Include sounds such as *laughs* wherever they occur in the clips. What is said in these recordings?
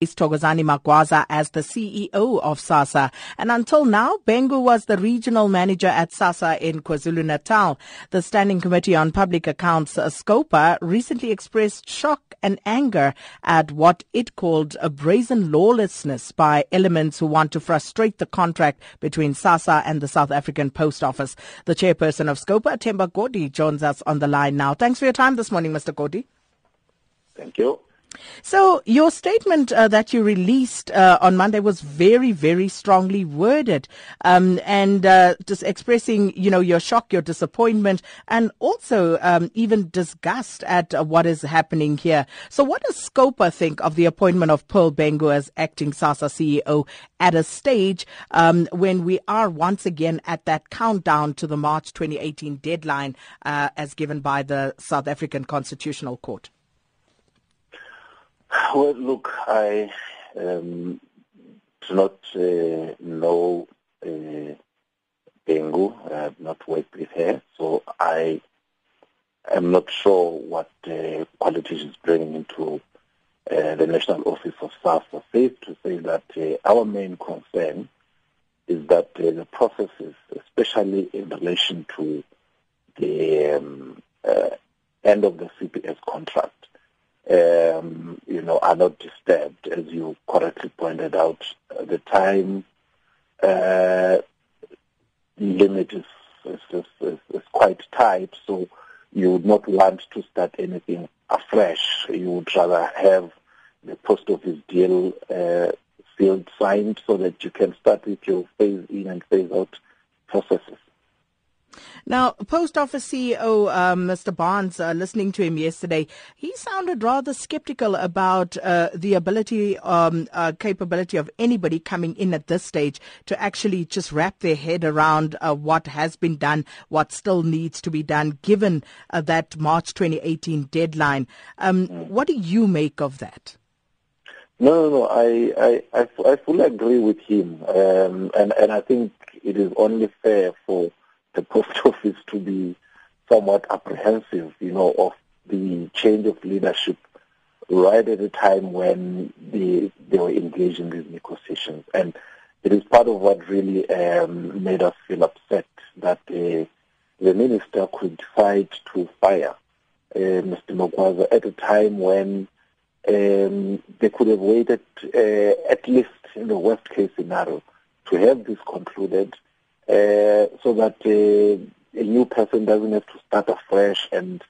is Thokozani Magwaza as the CEO of SASSA. And until now, Bhengu was the regional manager at SASSA in KwaZulu-Natal. The Standing Committee on Public Accounts, uh, SCOPA, recently expressed shock and anger at what it called a brazen lawlessness by elements who want to frustrate the contract between SASSA and the South African Post Office. The chairperson of SCOPA, Themba Godi, joins us on the line now. Thanks for your time this morning, Mr. Godi. Thank you. So your statement uh, that you released uh, on Monday was very, very strongly worded, um, and uh, just expressing, you know, your shock, your disappointment, and also um, even disgust at uh, what is happening here. So, what does Scopa think of the appointment of Pearl Bhengu as acting SASSA CEO at a stage um, when we are once again at that countdown to the March 2018 deadline, uh, as given by the South African Constitutional Court? Well, look, I um, do not uh, know uh, Bhengu. I have not worked with her, so I am not sure what uh, qualities she's bringing into uh, the National Office of SASSA. Safe to say that uh, our main concern is that uh, the processes, especially in relation to the um, uh, end of the CPS contract, um, you know, are not disturbed, as you correctly pointed out. The time uh, limit is, is, is, is, quite tight, so you would not want to start anything afresh. You would rather have the post office deal uh, sealed, signed, so that you can start with your phase in and phase out processes. Now, Post Office CEO um, Mr. Barnes, uh, listening to him yesterday, he sounded rather skeptical about uh, the ability, um, uh, capability of anybody coming in at this stage to actually just wrap their head around uh, what has been done, what still needs to be done, given uh, that March 2018 deadline. Um, mm. What do you make of that? No, no, no. I, I, I, I fully agree with him, um, and and I think it is only fair for the post *laughs* office to be somewhat apprehensive, you know, of the change of leadership right at a time when they they were engaged in these negotiations. And it is part of what really um, made us feel upset that uh, the minister could decide to fire uh, Mr. Magwaza at a time when um, they could have waited uh, at least in the worst case scenario to have this concluded so that uh, a new person doesn't have to start afresh and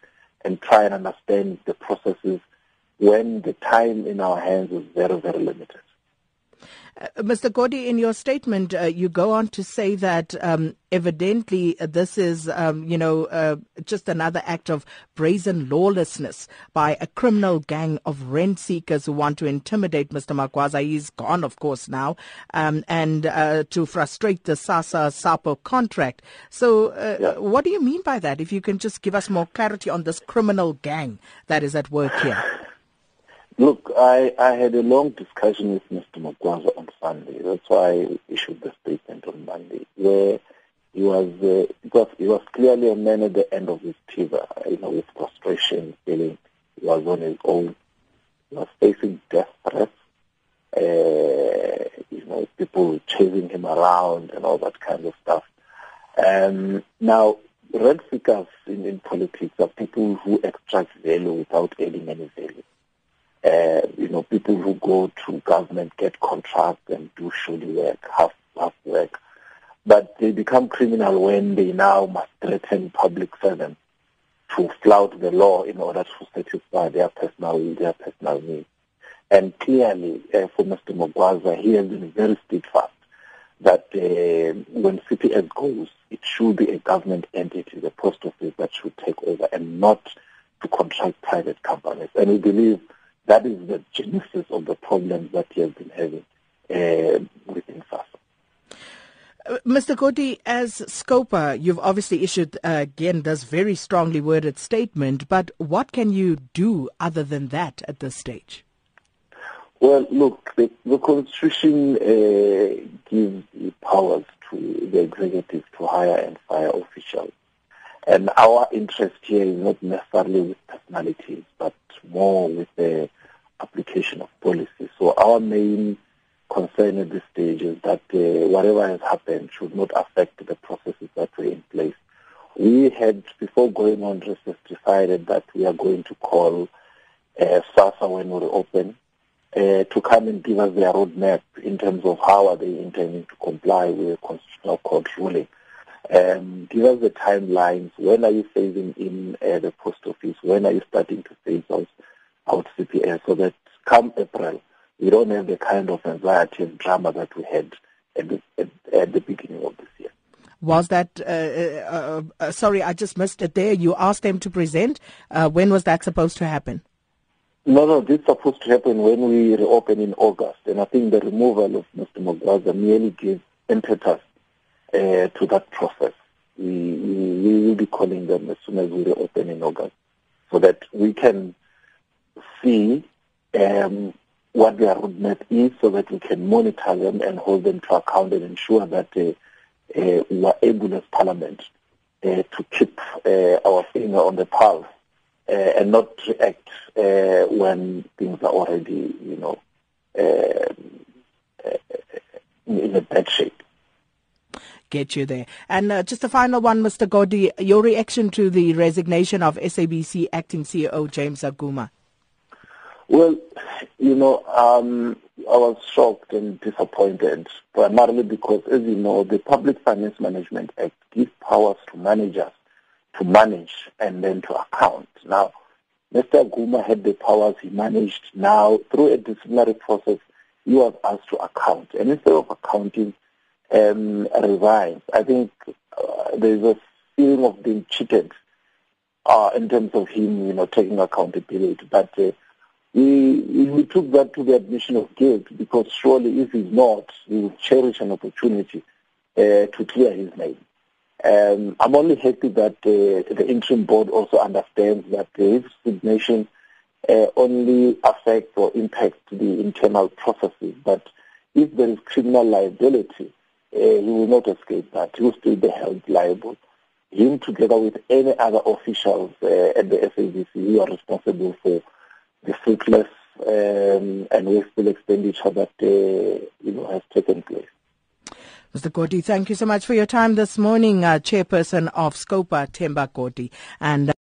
and try and understand the processes when the time in our hands is very, very limited. Uh, Mr. Godi, in your statement, uh, you go on to say that um, evidently this is, um, you know, uh, just another act of brazen lawlessness by a criminal gang of rent seekers who want to intimidate Mr. Magwaza. He's gone, of course, now, um, and uh, to frustrate the SASSA SAPO contract. So, uh, yeah. what do you mean by that? If you can just give us more clarity on this criminal gang that is at work here. *laughs* Look, I, I had a long discussion with Mr. Magwaza on Sunday. That's why I issued the statement on Monday, where he was, uh, was clearly a man at the end of his tether, you know, with frustration, feeling he was on his own. He was facing death threats. Uh, you know, people chasing him around and all that kind of stuff. Um, now, rent seekers in, in politics are people who extract value without adding any value uh, you know, people who go to government get contracts and do shoddy work, half half work, but they become criminal when they now must threaten public servants to flout the law in order to satisfy their personal their personal needs. And clearly, uh, for Mr. Magwaza, he has been very steadfast that uh, when CPS goes, it should be a government entity, the post office, that should take over, and not to contract private companies. And we believe that is the genesis of the problems that he has been having uh, within SASSA. Uh, Mr. Godi, as Scopa, you've obviously issued uh, again this very strongly worded statement, but what can you do other than that at this stage? Well, look, the, the Constitution uh, gives powers to the executive to hire and fire officials. And our interest here is not necessarily with personalities, but more with application of policy. So our main concern at this stage is that uh, whatever has happened should not affect the processes that were in place. We had, before going on recess, decided that we are going to call uh, SASSA when we reopen uh, to come and give us their roadmap in terms of how are they intending to comply with the Constitutional Court ruling. Um, give us the timelines. When are you phasing in uh, the post office? When are you starting to phase out, out CPS so that come April, we don't have the kind of anxiety and drama that we had at the, at, at the beginning of this year. Was that, uh, uh, uh, sorry, I just missed it there. You asked them to present. Uh, when was that supposed to happen? No, no, this is supposed to happen when we reopen in August. And I think the removal of Mr. Magwaza merely gives impetus uh, to that process. We, we, we will be calling them as soon as we reopen in August so that we can see um, what their roadmap is so that we can monitor them and hold them to account and ensure that uh, uh, we are able as Parliament uh, to keep uh, our finger on the pulse uh, and not react uh, when things are already, you know, uh, in a bad shape. Get you there. And uh, just a final one, Mr. Godi, your reaction to the resignation of SABC acting CEO James Aguma. Well, you know, um, I was shocked and disappointed, primarily because, as you know, the Public Finance Management Act gives powers to managers to manage and then to account. Now, Mr. Aguma had the powers he managed. Now, through a disciplinary process, he was asked to account. And instead of accounting, um, resigns. I think uh, there's a feeling of being cheated uh, in terms of him, you know, taking accountability. But uh, we, we took that to the admission of guilt because surely if he's not, he will cherish an opportunity uh, to clear his name. Um, I'm only happy that uh, the interim board also understands that his resignation uh, only affects or impacts the internal processes. But if there is criminal liability, uh, he will not escape that. He will still be held liable. Him, together with any other officials uh, at the SABC who are responsible for the fruitless um, and wasteful expenditure that uh, you know has taken place. Mr. Godi, thank you so much for your time this morning, uh, Chairperson of Scopa, Themba Godi. And